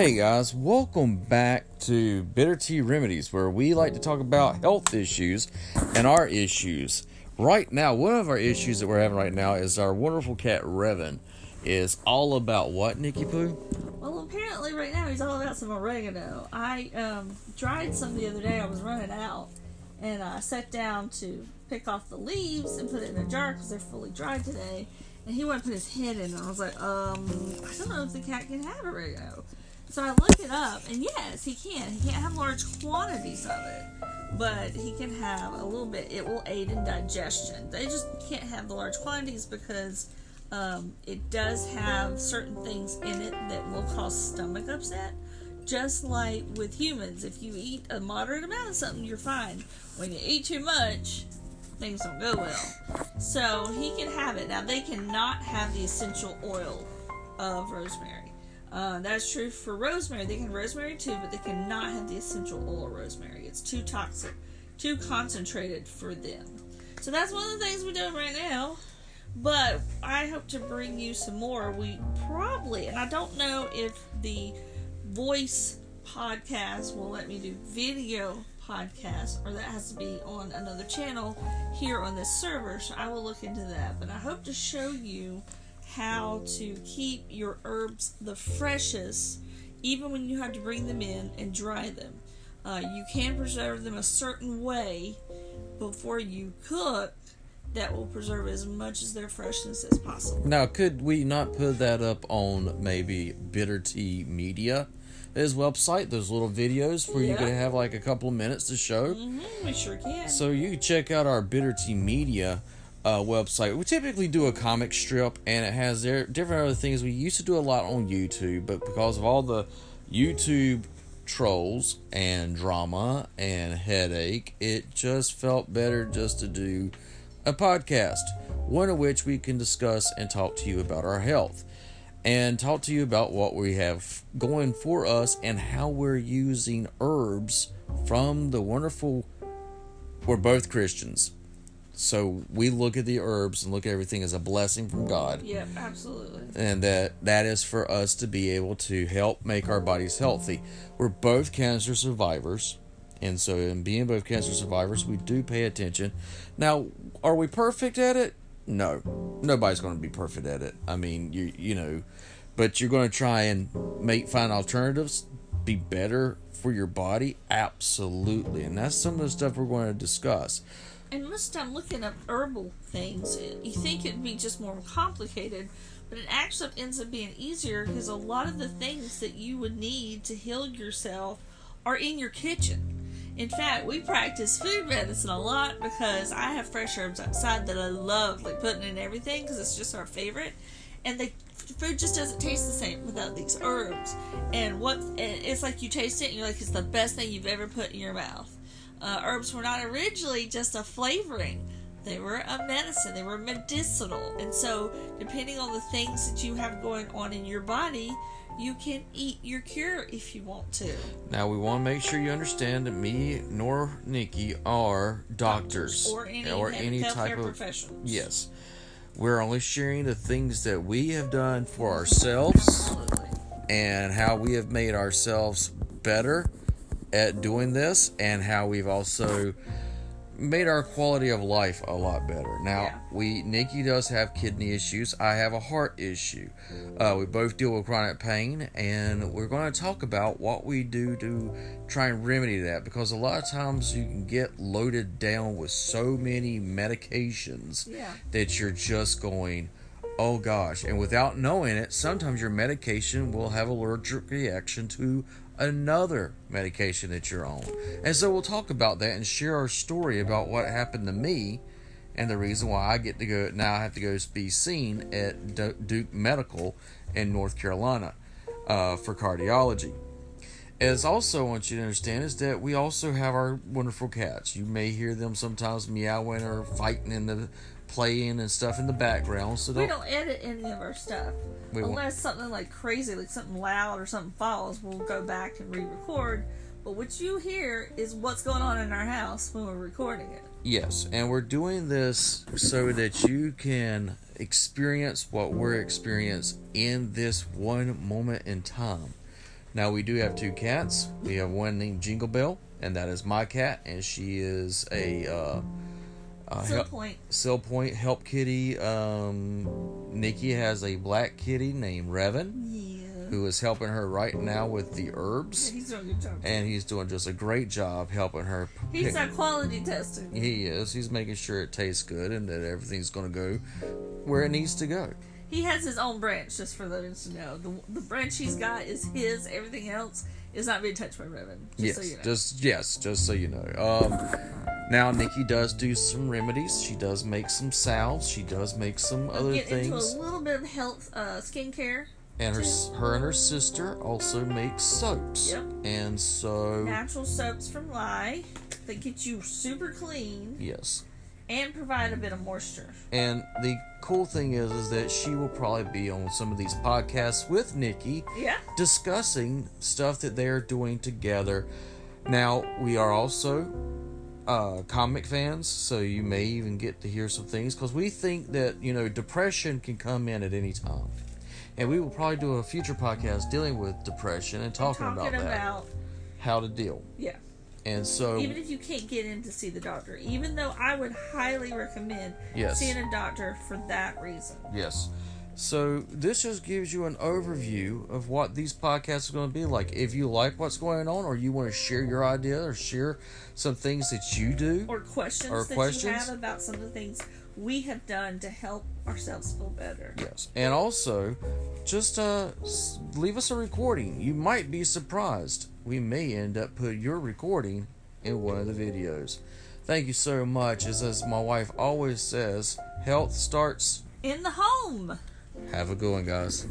Hey guys, welcome back to Bitter Tea Remedies, where we like to talk about health issues and our issues. Right now, one of our issues that we're having right now is our wonderful cat Revan is all about what, Nikki Poo? Well, apparently, right now he's all about some oregano. I um, dried some the other day. I was running out, and I sat down to pick off the leaves and put it in a jar because they're fully dried today. And he went to put his head in, and I was like, um, I don't know if the cat can have oregano. So I look it up, and yes, he can. He can't have large quantities of it, but he can have a little bit. It will aid in digestion. They just can't have the large quantities because um, it does have certain things in it that will cause stomach upset. Just like with humans, if you eat a moderate amount of something, you're fine. When you eat too much, things don't go well. So he can have it. Now, they cannot have the essential oil of rosemary. Uh, that's true for rosemary. They can rosemary too, but they cannot have the essential oil rosemary. It's too toxic, too concentrated for them. So that's one of the things we're doing right now. But I hope to bring you some more. We probably, and I don't know if the voice podcast will let me do video podcast or that has to be on another channel here on this server. So I will look into that. But I hope to show you how to keep your herbs the freshest, even when you have to bring them in and dry them. Uh, you can preserve them a certain way before you cook that will preserve as much as their freshness as possible. Now, could we not put that up on maybe Bitter Tea Media? His website, those little videos where you could have like a couple of minutes to show. Mm-hmm, we sure can. So you can check out our Bitter Tea Media uh, website. We typically do a comic strip, and it has there different other things. We used to do a lot on YouTube, but because of all the YouTube trolls and drama and headache, it just felt better just to do a podcast, one of which we can discuss and talk to you about our health and talk to you about what we have going for us and how we're using herbs from the wonderful. We're both Christians so we look at the herbs and look at everything as a blessing from God. Yep, absolutely. And that that is for us to be able to help make our bodies healthy. We're both cancer survivors. And so in being both cancer survivors, we do pay attention. Now, are we perfect at it? No. Nobody's going to be perfect at it. I mean, you you know, but you're going to try and make find alternatives be better for your body absolutely. And that's some of the stuff we're going to discuss and most time looking up herbal things, you think it'd be just more complicated, but it actually ends up being easier because a lot of the things that you would need to heal yourself are in your kitchen. In fact, we practice food medicine a lot because I have fresh herbs outside that I love, like putting in everything because it's just our favorite, and the food just doesn't taste the same without these herbs. And what it's like you taste it, and you're like, it's the best thing you've ever put in your mouth uh, herbs were not originally just a flavoring. They were a medicine. They were medicinal. And so, depending on the things that you have going on in your body, you can eat your cure if you want to. Now, we want to make sure you understand that me nor Nikki are doctors, doctors or any, or any type of professionals. Yes. We're only sharing the things that we have done for ourselves Absolutely. and how we have made ourselves better at doing this and how we've also made our quality of life a lot better. Now, yeah. we Nikki does have kidney issues. I have a heart issue. Uh, we both deal with chronic pain, and we're going to talk about what we do to try and remedy that because a lot of times you can get loaded down with so many medications yeah. that you're just going. Oh gosh, and without knowing it, sometimes your medication will have allergic reaction to another medication that you're on. And so we'll talk about that and share our story about what happened to me and the reason why I get to go now I have to go be seen at Duke Medical in North Carolina uh, for cardiology. As also I want you to understand is that we also have our wonderful cats. You may hear them sometimes meowing or fighting in the playing and stuff in the background. So we don't edit any of our stuff we unless won't. something like crazy, like something loud or something falls. We'll go back and re-record. But what you hear is what's going on in our house when we're recording it. Yes, and we're doing this so that you can experience what we're experiencing in this one moment in time. Now we do have two cats. We have one named Jingle Bell, and that is my cat, and she is a uh, uh, point. Cell Point Help Kitty. Um, Nikki has a black kitty named Revan, Yeah. who is helping her right now with the herbs, He's doing a good job. and he's doing just a great job helping her. He's not quality testing. he is. He's making sure it tastes good and that everything's going to go where it needs to go. He has his own branch, just for those to know. The, the branch he's got is his. Everything else is not being touched by Revan. Just yes, so you know. just yes, just so you know. Um, now Nikki does do some remedies. She does make some salves. She does make some other things. get into a little bit of health uh, skincare. and her her and her sister also make soaps. Yep. And so Natural soaps from Lye that get you super clean yes, and provide a bit of moisture. and the cool thing is is that she will probably be on some of these podcasts with Nikki. Yeah. discussing stuff that they are doing together. Now, we are also uh, comic fans, so you may even get to hear some things because we think that, you know, depression can come in at any time. And we will probably do a future podcast dealing with depression and talking, Talking about that, about how to deal. yeah. And so, Even if you can't get in to see the doctor, even though I would highly recommend Yes. seeing a doctor for that reason. Yes. So this just gives you an overview of what these podcasts are going to be like. If you like what's going on, or you want to share your idea, or share some things that you do, Or questions Or that you questions? have about some of the things we have done to help ourselves feel better. yes, and also just uh, leave us a recording. You might be surprised. We may end up put your recording in one of the videos. Thank you so much. As as my wife always says, health starts. In the home. Have a good one, guys.